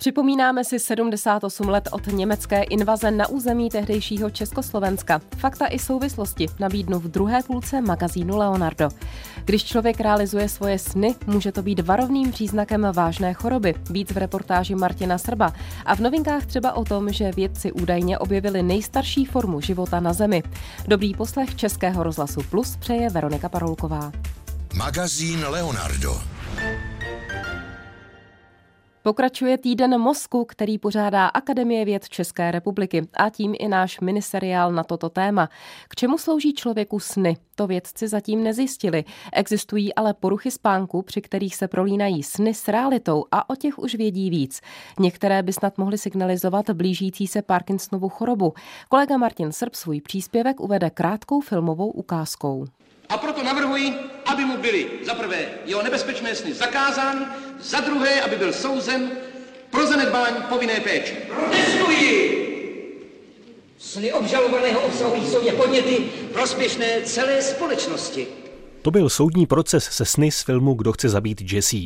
Připomínáme si 78 let od německé invaze na území tehdejšího Československa. Fakta i souvislosti nabídnu v druhé půlce magazínu Leonardo. Když člověk realizuje svoje sny, může to být varovným příznakem vážné choroby. Víc v reportáži Martina Srba. A v novinkách třeba o tom, že vědci údajně objevili nejstarší formu života na Zemi. Dobrý poslech Českého rozhlasu Plus přeje Veronika Parolková. Magazín Leonardo. Pokračuje týden mozku, který pořádá Akademie věd České republiky a tím i náš miniseriál na toto téma. K čemu slouží člověku sny? To vědci zatím nezjistili. Existují ale poruchy spánku, při kterých se prolínají sny s realitou a o těch už vědí víc. Některé by snad mohly signalizovat blížící se Parkinsonovu chorobu. Kolega Martin Srb svůj příspěvek uvede krátkou filmovou ukázkou. A proto navrhuji, aby mu byly za prvé jeho nebezpečné sny zakázány, za druhé, aby byl souzen pro zanedbání povinné péče. Protestuji! Sny obžalovaného obsahují soudě podněty prospěšné celé společnosti. To byl soudní proces se sny z filmu Kdo chce zabít Jesse.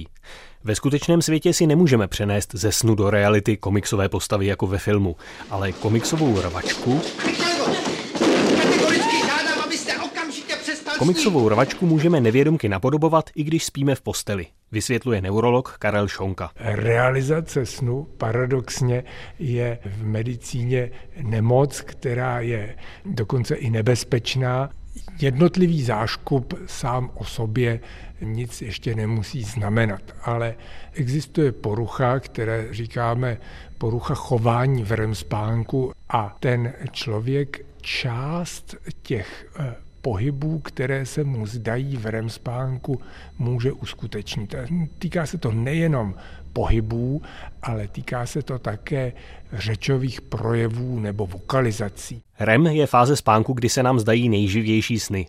Ve skutečném světě si nemůžeme přenést ze snu do reality komiksové postavy jako ve filmu, ale komiksovou rvačku Komiksovou rvačku můžeme nevědomky napodobovat, i když spíme v posteli, vysvětluje neurolog Karel Šonka. Realizace snu paradoxně je v medicíně nemoc, která je dokonce i nebezpečná. Jednotlivý záškup sám o sobě nic ještě nemusí znamenat, ale existuje porucha, které říkáme porucha chování v REM spánku a ten člověk část těch eh, pohybů, které se mu zdají v REM spánku, může uskutečnit. Týká se to nejenom pohybů, ale týká se to také řečových projevů nebo vokalizací. REM je fáze spánku, kdy se nám zdají nejživější sny.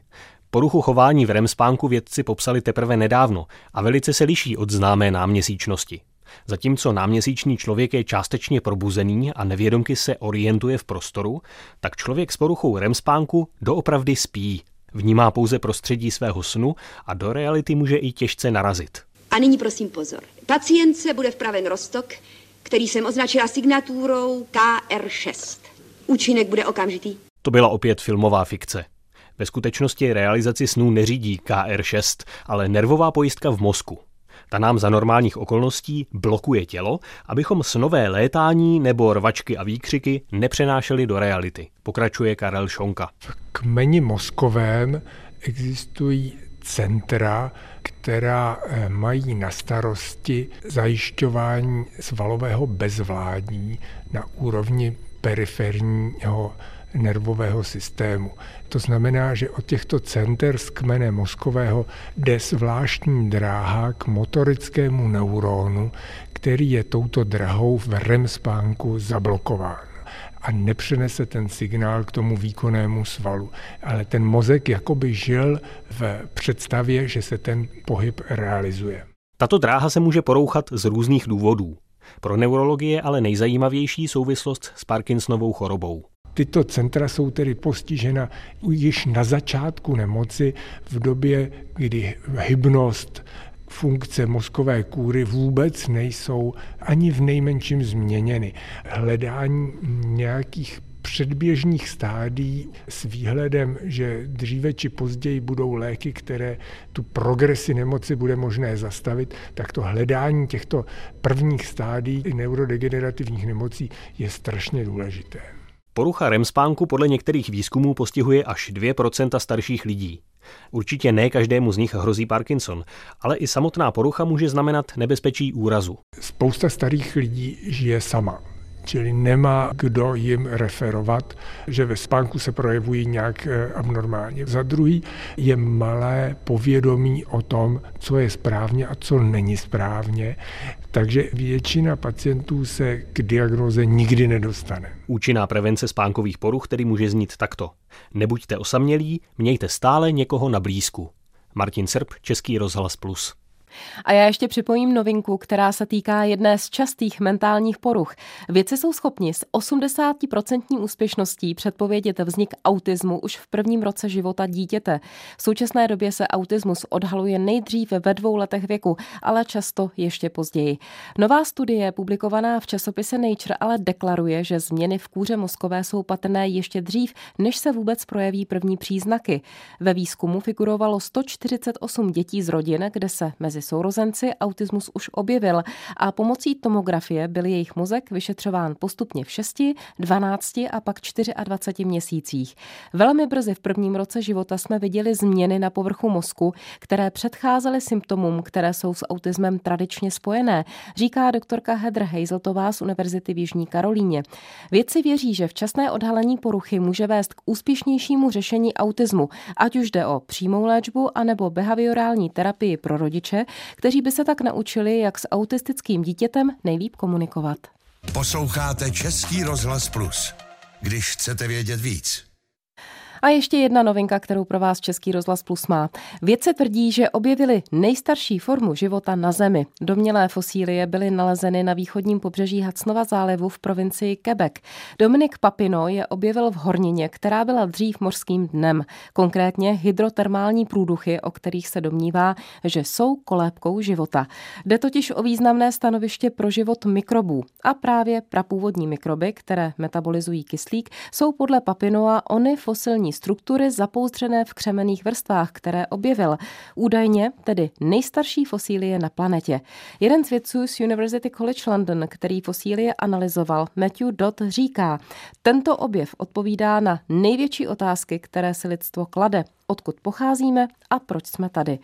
Poruchu chování v REM spánku vědci popsali teprve nedávno a velice se liší od známé náměsíčnosti. Zatímco náměsíční člověk je částečně probuzený a nevědomky se orientuje v prostoru, tak člověk s poruchou REM spánku doopravdy spí. Vnímá pouze prostředí svého snu a do reality může i těžce narazit. A nyní prosím pozor. Pacientce bude vpraven roztok, který jsem označila signatúrou KR6. Účinek bude okamžitý. To byla opět filmová fikce. Ve skutečnosti realizaci snů neřídí KR6, ale nervová pojistka v mozku. Ta nám za normálních okolností blokuje tělo, abychom snové létání nebo rvačky a výkřiky nepřenášeli do reality, pokračuje Karel Šonka. V kmeni mozkovém existují centra, která eh, mají na starosti zajišťování svalového bezvládní na úrovni periferního nervového systému. To znamená, že od těchto center z kmene mozkového jde zvláštní dráha k motorickému neuronu, který je touto drahou v REM spánku zablokován a nepřenese ten signál k tomu výkonnému svalu. Ale ten mozek jakoby žil v představě, že se ten pohyb realizuje. Tato dráha se může porouchat z různých důvodů. Pro neurologie ale nejzajímavější souvislost s Parkinsonovou chorobou. Tyto centra jsou tedy postižena již na začátku nemoci v době, kdy hybnost, funkce mozkové kůry vůbec nejsou ani v nejmenším změněny. Hledání nějakých předběžných stádií s výhledem, že dříve či později budou léky, které tu progresi nemoci bude možné zastavit, tak to hledání těchto prvních stádií neurodegenerativních nemocí je strašně důležité. Porucha REM spánku podle některých výzkumů postihuje až 2% starších lidí. Určitě ne každému z nich hrozí Parkinson, ale i samotná porucha může znamenat nebezpečí úrazu. Spousta starých lidí žije sama čili nemá kdo jim referovat, že ve spánku se projevují nějak eh, abnormálně. Za druhý je malé povědomí o tom, co je správně a co není správně, takže většina pacientů se k diagnoze nikdy nedostane. Účinná prevence spánkových poruch tedy může znít takto. Nebuďte osamělí, mějte stále někoho na blízku. Martin Srb, Český rozhlas Plus. A já ještě připojím novinku, která se týká jedné z častých mentálních poruch. Vědci jsou schopni s 80% úspěšností předpovědět vznik autismu už v prvním roce života dítěte. V současné době se autismus odhaluje nejdříve ve dvou letech věku, ale často ještě později. Nová studie, publikovaná v časopise Nature, ale deklaruje, že změny v kůře mozkové jsou patrné ještě dřív, než se vůbec projeví první příznaky. Ve výzkumu figurovalo 148 dětí z rodin, kde se mezi sourozenci autismus už objevil a pomocí tomografie byl jejich mozek vyšetřován postupně v 6, 12 a pak 24 měsících. Velmi brzy v prvním roce života jsme viděli změny na povrchu mozku, které předcházely symptomům, které jsou s autismem tradičně spojené, říká doktorka Heather Hazeltová z Univerzity v Jižní Karolíně. Vědci věří, že včasné odhalení poruchy může vést k úspěšnějšímu řešení autismu, ať už jde o přímou léčbu anebo behaviorální terapii pro rodiče, kteří by se tak naučili, jak s autistickým dítětem nejlíp komunikovat. Posloucháte Český rozhlas Plus. Když chcete vědět víc. A ještě jedna novinka, kterou pro vás Český rozhlas Plus má. Vědce tvrdí, že objevili nejstarší formu života na Zemi. Domělé fosílie byly nalezeny na východním pobřeží Hudsonova zálivu v provincii Quebec. Dominik Papino je objevil v hornině, která byla dřív mořským dnem. Konkrétně hydrotermální průduchy, o kterých se domnívá, že jsou kolébkou života. Jde totiž o významné stanoviště pro život mikrobů. A právě prapůvodní mikroby, které metabolizují kyslík, jsou podle Papinoa ony fosilní struktury zapouzdřené v křemených vrstvách, které objevil. Údajně tedy nejstarší fosílie na planetě. Jeden z vědců z University College London, který fosílie analyzoval, Matthew Dodd, říká, tento objev odpovídá na největší otázky, které si lidstvo klade odkud pocházíme a proč jsme tady.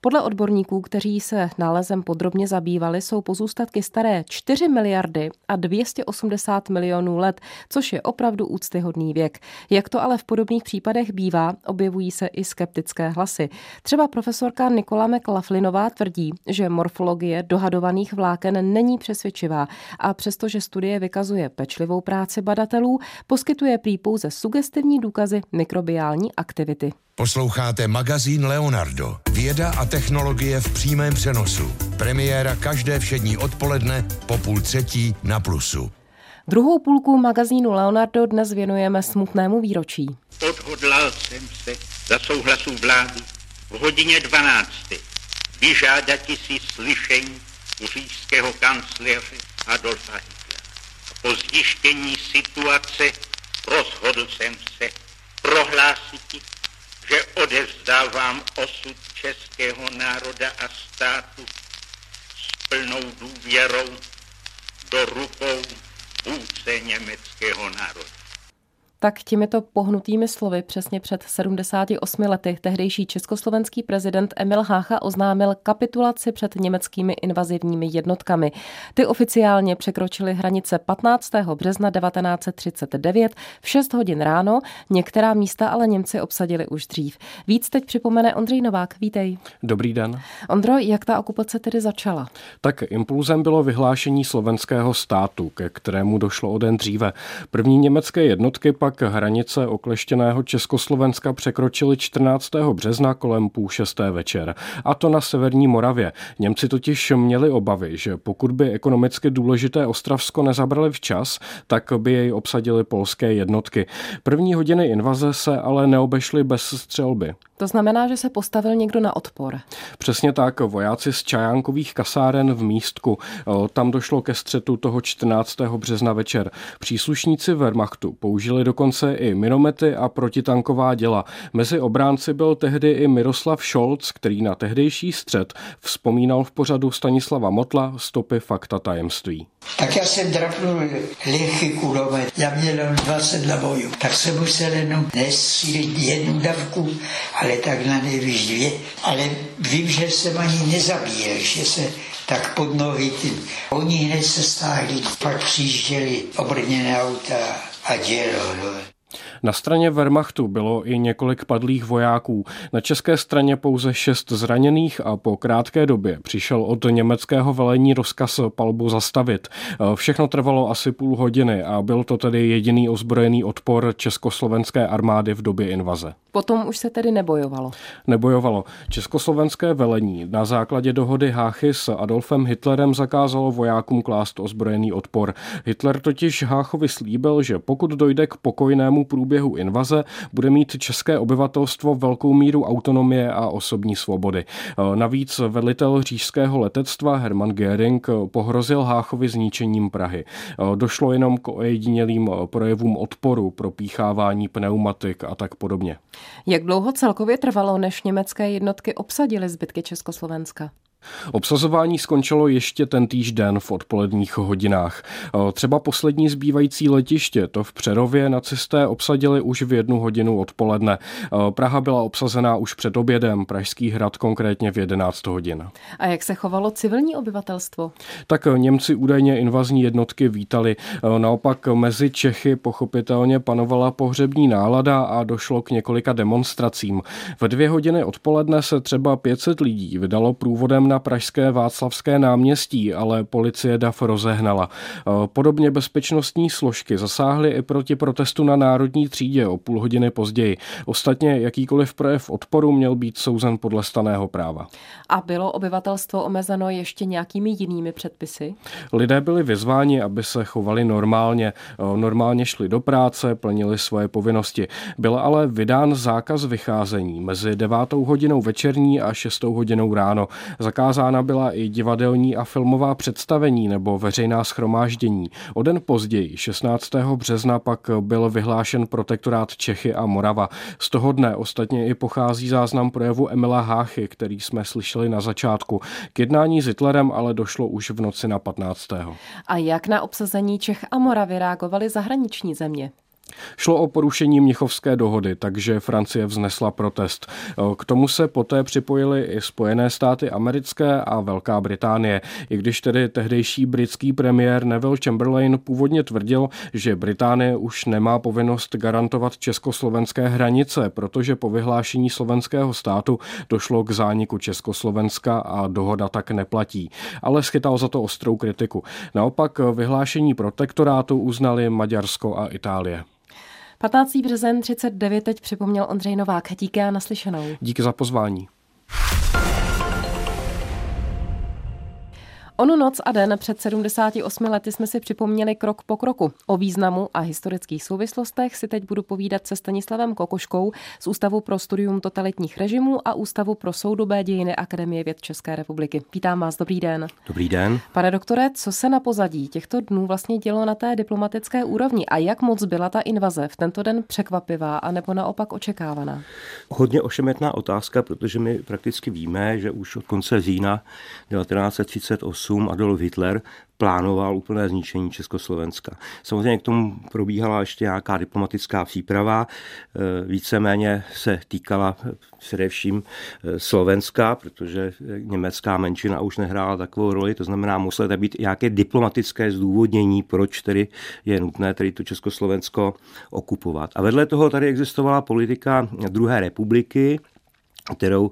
Podle odborníků, kteří se nálezem podrobně zabývali, jsou pozůstatky staré 4 miliardy a 280 milionů let, což je opravdu úctyhodný věk. Jak to ale v podobných případech bývá, objevují se i skeptické hlasy. Třeba profesorka Nikola McLaughlinová tvrdí, že morfologie dohadovaných vláken není přesvědčivá a přestože studie vykazuje pečlivou práci badatelů, poskytuje prý pouze sugestivní důkazy mikrobiální aktivity. Posloucháte magazín Leonardo. Věda a technologie v přímém přenosu. Premiéra každé všední odpoledne po půl třetí na Plusu. Druhou půlku magazínu Leonardo dnes věnujeme smutnému výročí. Odhodlal jsem se za souhlasu vlády v hodině 12. vyžádat si slyšení u říšského kancléře Adolfa Hitlera. Po zjištění situace rozhodl jsem se prohlásit že odevzdávám osud českého národa a státu s plnou důvěrou do rukou vůdce německého národa tak těmito pohnutými slovy přesně před 78 lety tehdejší československý prezident Emil Hácha oznámil kapitulaci před německými invazivními jednotkami. Ty oficiálně překročily hranice 15. března 1939 v 6 hodin ráno, některá místa ale Němci obsadili už dřív. Víc teď připomene Ondřej Novák. Vítej. Dobrý den. Ondro, jak ta okupace tedy začala? Tak impulzem bylo vyhlášení slovenského státu, ke kterému došlo o den dříve. První německé jednotky pak pak hranice okleštěného Československa překročili 14. března kolem půl šesté večer. A to na severní Moravě. Němci totiž měli obavy, že pokud by ekonomicky důležité Ostravsko nezabrali včas, tak by jej obsadili polské jednotky. První hodiny invaze se ale neobešly bez střelby. To znamená, že se postavil někdo na odpor. Přesně tak, vojáci z Čajánkových kasáren v Místku. Tam došlo ke střetu toho 14. března večer. Příslušníci Wehrmachtu použili dokonce i minomety a protitanková děla. Mezi obránci byl tehdy i Miroslav Scholz, který na tehdejší střet vzpomínal v pořadu Stanislava Motla stopy fakta tajemství. Tak já jsem drapnul lehký kulomet, já měl 20 nabojů, tak jsem musel jenom nesílit jednu davku, ale tak na nejvíc dvě. Ale vím, že jsem ani nezabíjel, že se tak pod nohy ty. Oni hned se stáhli, pak přijížděli obrněné auta a dělo. No. Na straně Wehrmachtu bylo i několik padlých vojáků. Na české straně pouze šest zraněných a po krátké době přišel od německého velení rozkaz palbu zastavit. Všechno trvalo asi půl hodiny a byl to tedy jediný ozbrojený odpor československé armády v době invaze. Potom už se tedy nebojovalo. Nebojovalo. Československé velení na základě dohody Háchy s Adolfem Hitlerem zakázalo vojákům klást ozbrojený odpor. Hitler totiž Háchovi slíbil, že pokud dojde k pokojnému průběhu invaze, bude mít české obyvatelstvo velkou míru autonomie a osobní svobody. Navíc velitel říšského letectva Hermann Göring pohrozil Háchovi zničením Prahy. Došlo jenom k ojedinělým projevům odporu, propíchávání pneumatik a tak podobně. Jak dlouho celkově trvalo, než německé jednotky obsadily zbytky Československa? Obsazování skončilo ještě ten den v odpoledních hodinách. Třeba poslední zbývající letiště, to v Přerově, nacisté obsadili už v jednu hodinu odpoledne. Praha byla obsazená už před obědem, Pražský hrad konkrétně v 11 hodin. A jak se chovalo civilní obyvatelstvo? Tak Němci údajně invazní jednotky vítali. Naopak mezi Čechy pochopitelně panovala pohřební nálada a došlo k několika demonstracím. V dvě hodiny odpoledne se třeba 500 lidí vydalo průvodem na na pražské Václavské náměstí, ale policie DAF rozehnala. E, podobně bezpečnostní složky zasáhly i proti protestu na Národní třídě o půl hodiny později. Ostatně jakýkoliv projev odporu měl být souzen podle staného práva. A bylo obyvatelstvo omezeno ještě nějakými jinými předpisy? Lidé byli vyzváni, aby se chovali normálně. E, normálně šli do práce, plnili svoje povinnosti. Byl ale vydán zákaz vycházení mezi 9 hodinou večerní a 6 hodinou ráno. Zakázal Zakázána byla i divadelní a filmová představení nebo veřejná schromáždění. O den později, 16. března, pak byl vyhlášen protektorát Čechy a Morava. Z toho dne ostatně i pochází záznam projevu Emila Háchy, který jsme slyšeli na začátku. K jednání s Hitlerem ale došlo už v noci na 15. A jak na obsazení Čech a Moravy reagovaly zahraniční země? Šlo o porušení Mnichovské dohody, takže Francie vznesla protest. K tomu se poté připojily i Spojené státy americké a Velká Británie. I když tedy tehdejší britský premiér Neville Chamberlain původně tvrdil, že Británie už nemá povinnost garantovat československé hranice, protože po vyhlášení slovenského státu došlo k zániku Československa a dohoda tak neplatí. Ale schytal za to ostrou kritiku. Naopak vyhlášení protektorátu uznali Maďarsko a Itálie. 15. březen 39 teď připomněl Ondřej Novák. Díky a naslyšenou. Díky za pozvání. Onu noc a den před 78 lety jsme si připomněli krok po kroku. O významu a historických souvislostech si teď budu povídat se Stanislavem Kokoškou z Ústavu pro studium totalitních režimů a Ústavu pro soudobé dějiny Akademie věd České republiky. Vítám vás, dobrý den. Dobrý den. Pane doktore, co se na pozadí těchto dnů vlastně dělo na té diplomatické úrovni a jak moc byla ta invaze v tento den překvapivá a nebo naopak očekávaná? Hodně ošemetná otázka, protože my prakticky víme, že už od konce října 1938 1938 Adolf Hitler plánoval úplné zničení Československa. Samozřejmě k tomu probíhala ještě nějaká diplomatická příprava, e, víceméně se týkala především e, Slovenska, protože německá menšina už nehrála takovou roli, to znamená, muselo být nějaké diplomatické zdůvodnění, proč tedy je nutné tedy to Československo okupovat. A vedle toho tady existovala politika druhé republiky, kterou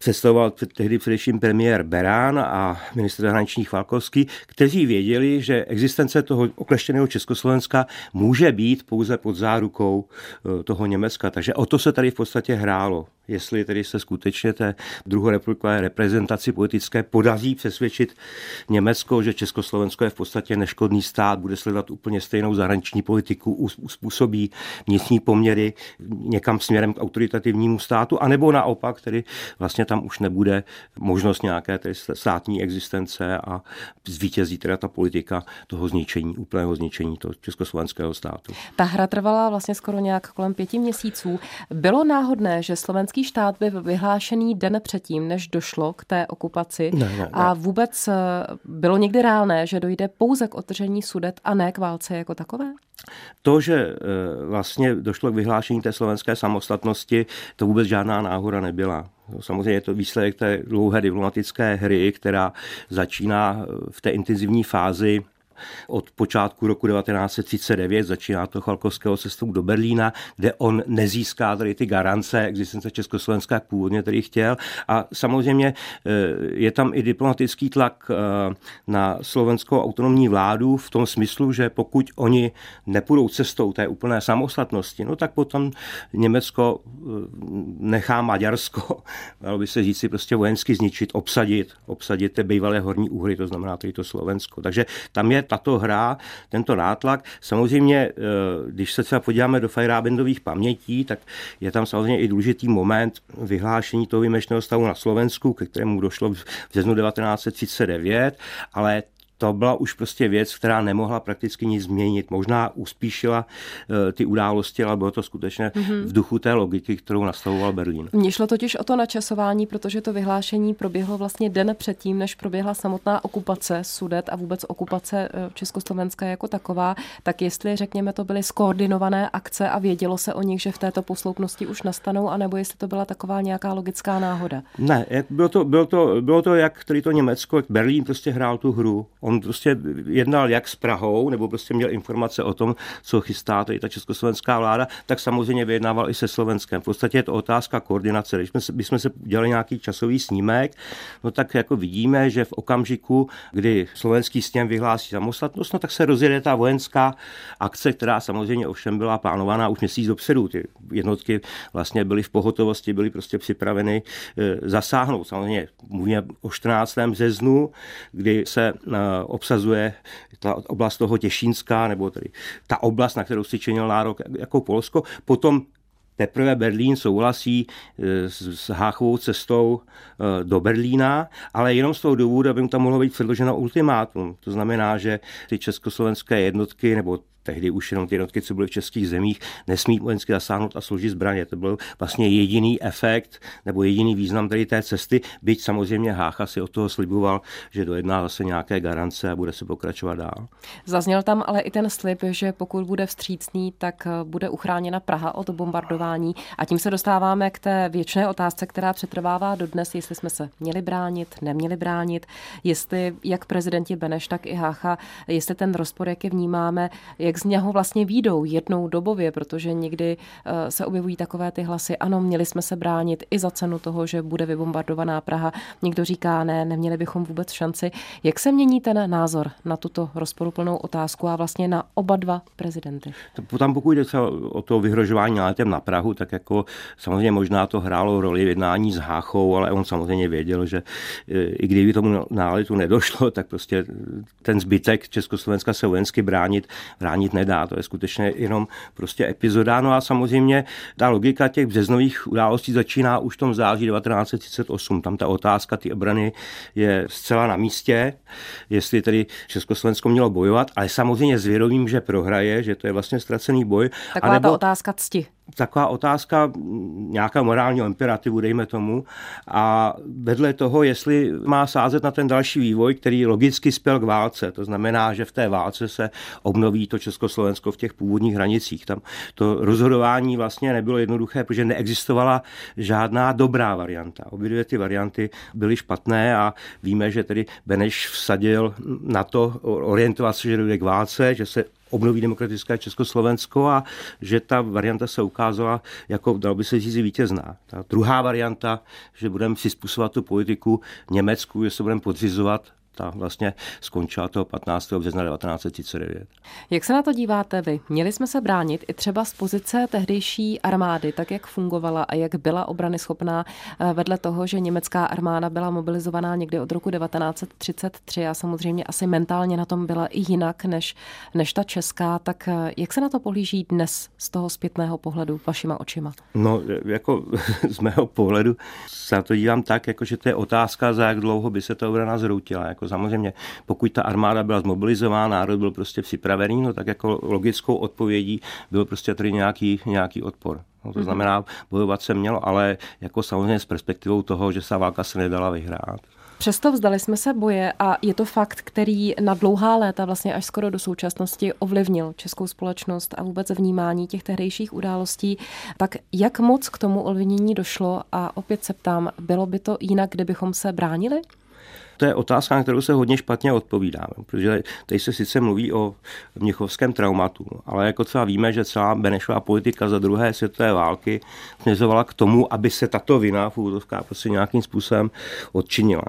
představoval tehdy především premiér Berán a ministr zahraničních Válkovský, kteří věděli, že existence toho okleštěného Československa může být pouze pod zárukou eh, toho Německa. Takže o to se tady v podstatě hrálo jestli tedy se skutečně té druhorepublikové reprezentaci politické podaří přesvědčit Německo, že Československo je v podstatě neškodný stát, bude sledovat úplně stejnou zahraniční politiku, uspůsobí vnitřní poměry někam směrem k autoritativnímu státu, anebo naopak, tedy vlastně tam už nebude možnost nějaké tedy státní existence a zvítězí teda ta politika toho zničení, úplného zničení toho československého státu. Ta hra trvala vlastně skoro nějak kolem pěti měsíců. Bylo náhodné, že slovenský Islámský štát byl vyhlášený den předtím, než došlo k té okupaci. Ne, ne, ne. A vůbec eh, bylo někdy reálné, že dojde pouze k otržení sudet a ne k válce jako takové? To, že eh, vlastně došlo k vyhlášení té slovenské samostatnosti, to vůbec žádná náhoda nebyla. Samozřejmě je to výsledek té dlouhé diplomatické hry, která začíná v té intenzivní fázi od počátku roku 1939, začíná to Chalkovského cestou do Berlína, kde on nezíská tady ty garance existence Československa, jak původně tady chtěl. A samozřejmě eh, je tam i diplomatický tlak eh, na slovenskou autonomní vládu v tom smyslu, že pokud oni nepůjdou cestou té úplné samostatnosti, no tak potom Německo eh, nechá Maďarsko, dalo by se říct si prostě vojensky zničit, obsadit, obsadit ty bývalé horní úhry, to znamená tady to Slovensko. Takže tam je tato hra, tento nátlak. Samozřejmě, eh, když se třeba podíváme do Fajrábendových pamětí, tak je tam samozřejmě i důležitý moment vyhlášení toho výjimečného stavu na Slovensku, ke kterému došlo v březnu 1939, ale to byla už prostě věc, která nemohla prakticky nic změnit. Možná uspíšila uh, ty události, ale bylo to skutečně mm-hmm. v duchu té logiky, kterou nastavoval Berlín. Mně šlo totiž o to načasování, protože to vyhlášení proběhlo vlastně den předtím, než proběhla samotná okupace Sudet a vůbec okupace eh, Československa jako taková. Tak jestli, řekněme, to byly skoordinované akce a vědělo se o nich, že v této posloupnosti už nastanou, anebo jestli to byla taková nějaká logická náhoda? Ne, bylo to, bylo to, bylo to jak tady to Německo, jak Berlín prostě hrál tu hru. On prostě jednal jak s Prahou, nebo prostě měl informace o tom, co chystá tady ta československá vláda, tak samozřejmě vyjednával i se Slovenskem. V podstatě je to otázka koordinace. Když jsme, bychom se dělali nějaký časový snímek, no tak jako vidíme, že v okamžiku, kdy slovenský sněm vyhlásí samostatnost, no tak se rozjede ta vojenská akce, která samozřejmě ovšem byla plánovaná už měsíc dopředu. Ty jednotky vlastně byly v pohotovosti, byly prostě připraveny e, zasáhnout. Samozřejmě mluvíme o 14. březnu, kdy se e, obsazuje ta oblast toho Těšínská, nebo tedy ta oblast, na kterou si činil nárok jako Polsko. Potom teprve Berlín souhlasí e, s Háchovou cestou e, do Berlína, ale jenom z toho důvodu, aby mu tam mohlo být předloženo ultimátum. To znamená, že ty československé jednotky nebo tehdy už jenom ty jednotky, co byly v českých zemích, nesmí vojensky zasáhnout a složit zbraně. To byl vlastně jediný efekt nebo jediný význam tady té cesty, byť samozřejmě Hácha si od toho sliboval, že dojedná zase nějaké garance a bude se pokračovat dál. Zazněl tam ale i ten slib, že pokud bude vstřícný, tak bude uchráněna Praha od bombardování. A tím se dostáváme k té věčné otázce, která přetrvává dodnes, jestli jsme se měli bránit, neměli bránit, jestli jak prezidenti Beneš, tak i Hácha, jestli ten rozpor, jak je vnímáme, jak z něho vlastně výjdou jednou dobově, protože někdy eh, se objevují takové ty hlasy, ano, měli jsme se bránit i za cenu toho, že bude vybombardovaná Praha. Někdo říká, ne, neměli bychom vůbec šanci. Jak se mění ten názor na tuto rozporuplnou otázku a vlastně na oba dva prezidenty? Tam pokud jde o to vyhrožování náletem na Prahu, tak jako samozřejmě možná to hrálo roli v jednání s Háchou, ale on samozřejmě věděl, že eh, i kdyby tomu náletu nedošlo, tak prostě ten zbytek Československa se vojensky bránit, bránit bránit nedá. To je skutečně jenom prostě epizoda. No a samozřejmě ta logika těch březnových událostí začíná už v tom září 1938. Tam ta otázka ty obrany je zcela na místě, jestli tedy Československo mělo bojovat, ale samozřejmě s vědomím, že prohraje, že to je vlastně ztracený boj. Taková anebo... ta otázka cti taková otázka nějaká morálního imperativu, dejme tomu. A vedle toho, jestli má sázet na ten další vývoj, který logicky spěl k válce. To znamená, že v té válce se obnoví to Československo v těch původních hranicích. Tam to rozhodování vlastně nebylo jednoduché, protože neexistovala žádná dobrá varianta. Obě dvě ty varianty byly špatné a víme, že tedy Beneš vsadil na to orientovat se, že dojde k válce, že se obnoví demokratické Československo a že ta varianta se ukázala jako, dal by se říct, vítězná. Ta druhá varianta, že budeme si způsobovat tu politiku Německu, že se budeme podřizovat ta vlastně skončila toho 15. března 1939. Jak se na to díváte vy? Měli jsme se bránit i třeba z pozice tehdejší armády, tak jak fungovala a jak byla obrany schopná eh, vedle toho, že německá armáda byla mobilizovaná někdy od roku 1933 a samozřejmě asi mentálně na tom byla i jinak než, než ta česká, tak eh, jak se na to pohlíží dnes z toho zpětného pohledu vašima očima? No, jako z mého pohledu se na to dívám tak, jako že to je otázka, za jak dlouho by se ta obrana zhroutila. Jako samozřejmě, pokud ta armáda byla zmobilizována, národ byl prostě připravený, no tak jako logickou odpovědí byl prostě tady nějaký, nějaký odpor. No, to mhm. znamená, bojovat se mělo, ale jako samozřejmě s perspektivou toho, že se válka se nedala vyhrát. Přesto vzdali jsme se boje a je to fakt, který na dlouhá léta, vlastně až skoro do současnosti, ovlivnil českou společnost a vůbec vnímání těch tehdejších událostí. Tak jak moc k tomu ovlivnění došlo a opět se ptám, bylo by to jinak, kdybychom se bránili? To je otázka, na kterou se hodně špatně odpovídá, protože tady se sice mluví o mnichovském traumatu, ale jako třeba víme, že celá Benešová politika za druhé světové války směřovala k tomu, aby se tato vina v úvodovkách prostě nějakým způsobem odčinila.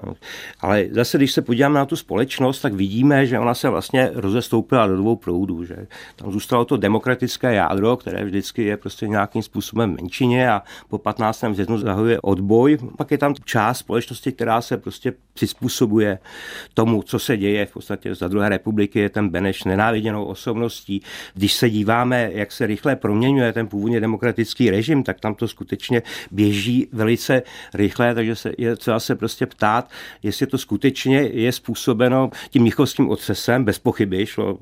Ale zase, když se podíváme na tu společnost, tak vidíme, že ona se vlastně rozestoupila do dvou proudů. Že? Tam zůstalo to demokratické jádro, které vždycky je prostě nějakým způsobem menšině a po 15. březnu zahajuje odboj. Pak je tam část společnosti, která se prostě přizpůsobuje tomu, co se děje v podstatě za druhé republiky, je ten Beneš nenáviděnou osobností. Když se díváme, jak se rychle proměňuje ten původně demokratický režim, tak tam to skutečně běží velice rychle, takže se, je třeba se prostě ptát, jestli to skutečně je způsobeno tím mnichovským otřesem, bez pochyby šlo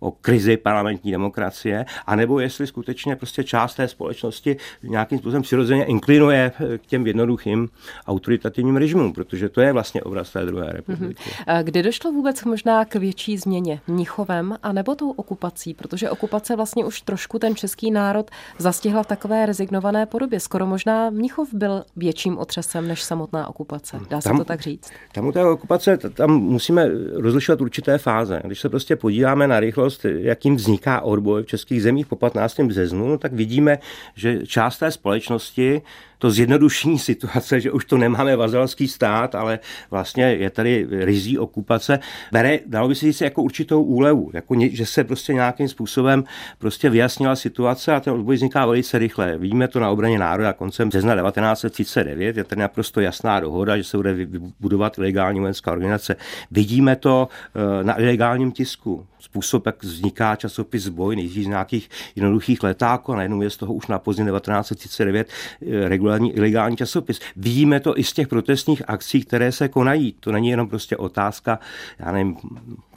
o krizi parlamentní demokracie, anebo jestli skutečně prostě část té společnosti nějakým způsobem přirozeně inklinuje k těm jednoduchým autoritativním režimům, protože to je vlastně obraz té druhé republiky. Mm-hmm. Kdy došlo vůbec možná k větší změně? Mnichovem a nebo tou okupací? Protože okupace vlastně už trošku ten český národ zastihla v takové rezignované podobě. Skoro možná Mnichov byl větším otřesem než samotná okupace. Dá se tam, to tak říct? Tam u té okupace, tam musíme rozlišovat určité fáze. Když se prostě podíváme na rychlost, jakým vzniká odboj v českých zemích po 15. březnu, no, tak vidíme, že část té společnosti to zjednodušení situace, že už to nemáme vazalský stát, ale vlastně je tady rizí okupace, bere, dalo by se říct, jako určitou úlevu, jako že se prostě nějakým způsobem prostě vyjasnila situace a ten odboj vzniká velice rychle. Vidíme to na obraně národa koncem března 1939, je tady naprosto jasná dohoda, že se bude vybudovat ilegální vojenská organizace. Vidíme to eh, na ilegálním tisku způsob, jak vzniká časopis Boj, nejdřív z nějakých jednoduchých letáků a najednou je z toho už na pozdě 1939 eh, regulární ilegální časopis. Vidíme to i z těch protestních akcí, které se konají. To není jenom prostě otázka, já nevím,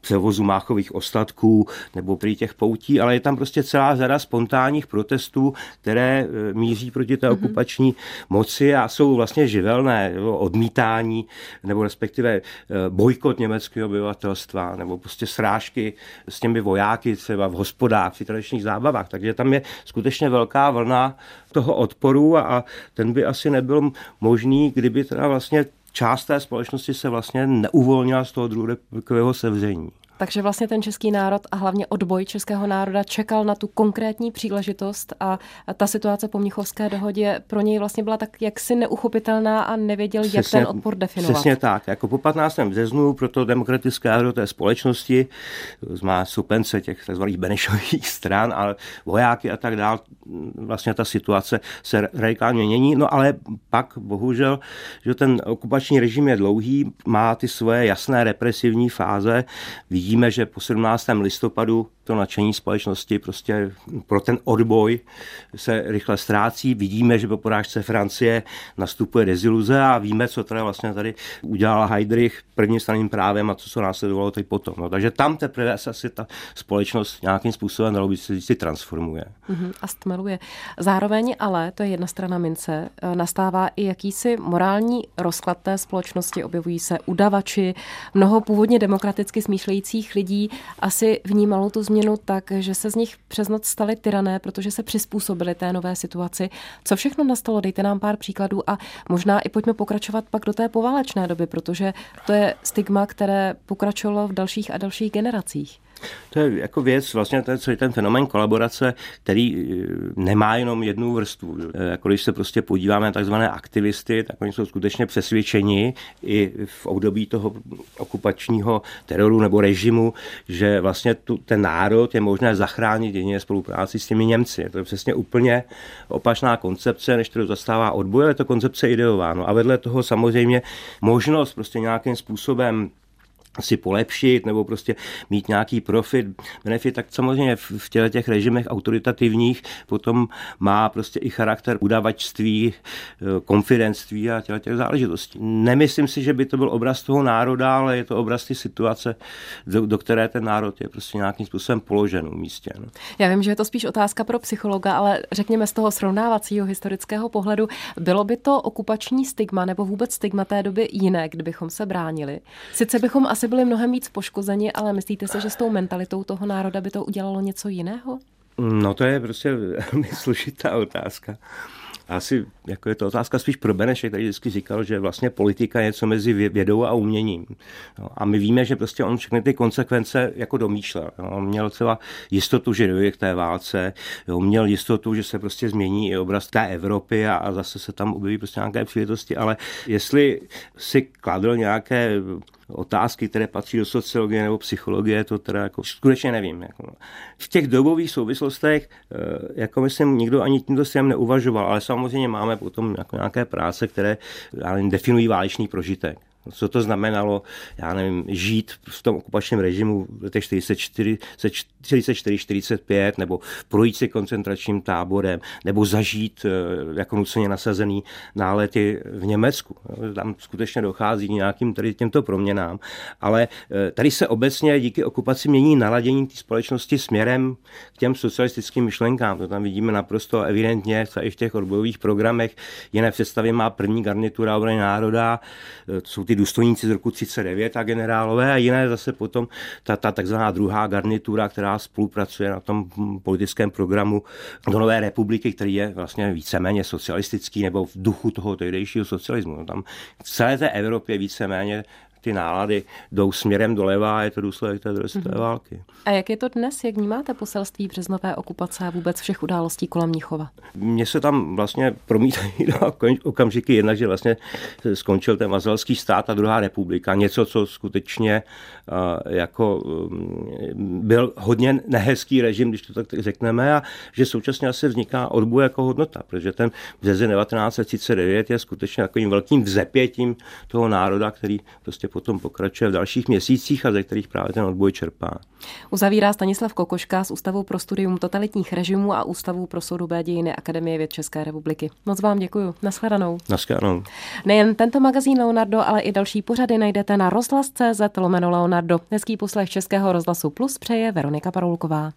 převozu máchových ostatků nebo prý těch poutí, ale je tam prostě celá řada spontánních protestů, které e, míří proti té mhm. okupační mm-hmm. moci a jsou vlastně živelné, jo, odmítání nebo respektive e, bojkot německého obyvatelstva nebo prostě srážky s těmi vojáky třeba v hospodách, při tradičních zábavách. Takže tam je skutečně velká vlna toho odporu a ten by asi nebyl možný, kdyby teda vlastně část té společnosti se vlastně neuvolnila z toho druhého sevření. Takže vlastně ten český národ a hlavně odboj českého národa čekal na tu konkrétní příležitost a, ta situace po Mnichovské dohodě pro něj vlastně byla tak jaksi neuchopitelná a nevěděl, přesně, jak ten odpor definovat. Přesně tak. Jako po 15. březnu pro to demokratické jádro té společnosti má supence těch tzv. Benešových stran, ale vojáky a tak dál, vlastně ta situace se radikálně mění. No ale pak bohužel, že ten okupační režim je dlouhý, má ty svoje jasné represivní fáze, vidíme, že po 17. listopadu to nadšení společnosti prostě pro ten odboj se rychle ztrácí. Vidíme, že po porážce Francie nastupuje deziluze a víme, co teda vlastně tady udělala Heydrich prvním straným právem a co se následovalo teď potom. No, takže tam teprve se asi ta společnost nějakým způsobem dalo by se si transformuje. Uh-huh, a stmeluje. Zároveň ale, to je jedna strana mince, e, nastává i jakýsi morální rozklad té společnosti. Objevují se udavači, mnoho původně demokraticky smýšlejících lidí asi vnímalo tu změnu změnu tak, že se z nich přes noc stali tyrané, protože se přizpůsobili té nové situaci. Co všechno nastalo? Dejte nám pár příkladů a možná i pojďme pokračovat pak do té poválečné doby, protože to je stigma, které pokračovalo v dalších a dalších generacích. To je jako věc, vlastně ten, celý ten fenomen kolaborace, který eh, nemá jenom jednu vrstvu. Eh, jako když se prostě podíváme na takzvané aktivisty, tak oni jsou skutečně přesvědčeni i v období toho okupačního teroru nebo režimu, že vlastně tu, ten národ je možné zachránit jedině spolupráci s těmi Němci. To je přesně úplně opačná koncepce, než kterou zastává odboj, ale je to koncepce ideováno. A vedle toho samozřejmě možnost prostě nějakým způsobem si polepšit nebo prostě mít nějaký profit, benefit, tak samozřejmě v těle těch režimech autoritativních potom má prostě i charakter udavačství, eh, konfidenství a těle těch záležitostí. Nemyslím si, že by to byl obraz toho národa, ale je to obraz ty situace, do, do které ten národ je prostě nějakým způsobem položen místě. No. Já vím, že je to spíš otázka pro psychologa, ale řekněme z toho srovnávacího historického pohledu, bylo by to okupační stigma nebo vůbec stigma té doby jiné, kdybychom se bránili? Sice bychom asi asi byli mnohem víc poškozeni, ale myslíte si, že s tou mentalitou toho národa by to udělalo něco jiného? No to je prostě velmi složitá otázka. Asi jako je to otázka spíš pro Beneše, který vždycky říkal, že vlastně politika je něco mezi vědou a uměním. No, a my víme, že prostě on všechny ty konsekvence jako domýšlel. No, on měl třeba jistotu, že dojde k té válce, jo, měl jistotu, že se prostě změní i obraz té Evropy a, a zase se tam objeví prostě nějaké příležitosti, ale jestli si kladl nějaké otázky, které patří do sociologie nebo psychologie, to teda jako skutečně nevím. Jako. V těch dobových souvislostech, eh, jako myslím, nikdo ani tímto směrem neuvažoval, ale samozřejmě máme potom jako nějaké práce, které definují válečný prožitek co to znamenalo, já nevím, žít v tom okupačním režimu v letech 44, 44, 45, nebo projít si koncentračním táborem, nebo zažít eh, jako nuceně nasazený nálety v Německu. Tam skutečně dochází nějakým tady těmto proměnám, ale eh, tady se obecně díky okupaci mění naladění té společnosti směrem k těm socialistickým myšlenkám. To tam vidíme naprosto evidentně i v těch odbojových programech. Jiné představy má první garnitura obrany národa, eh, jsou ty důstojníci z roku 39 a generálové a jiné zase potom ta, ta takzvaná druhá garnitura, která spolupracuje na tom politickém programu do Nové republiky, který je vlastně víceméně socialistický nebo v duchu toho tehdejšího socialismu. No tam v celé té Evropě víceméně ty nálady jdou směrem doleva a je to důsledek té druhé světové mm-hmm. války. A jak je to dnes? Jak vnímáte poselství březnové okupace a vůbec všech událostí kolem Mnichova? Mně se tam vlastně promítají do okamžiky jednak, že vlastně skončil ten mazelský stát a druhá republika. Něco, co skutečně jako um, byl hodně nehezký režim, když to tak řekneme, a že současně asi vzniká odboj jako hodnota, protože ten březen 1939 je skutečně takovým velkým vzepětím toho národa, který prostě potom pokračuje v dalších měsících a ze kterých právě ten odboj čerpá. Uzavírá Stanislav Kokoška z Ústavu pro studium totalitních režimů a Ústavu pro soudobé dějiny Akademie věd České republiky. Moc vám děkuji. Naschledanou. Naschledanou. Nejen tento magazín Leonardo, ale i další pořady najdete na rozhlas.cz lomeno Leonardo. Hezký poslech Českého rozhlasu Plus přeje Veronika Parulková.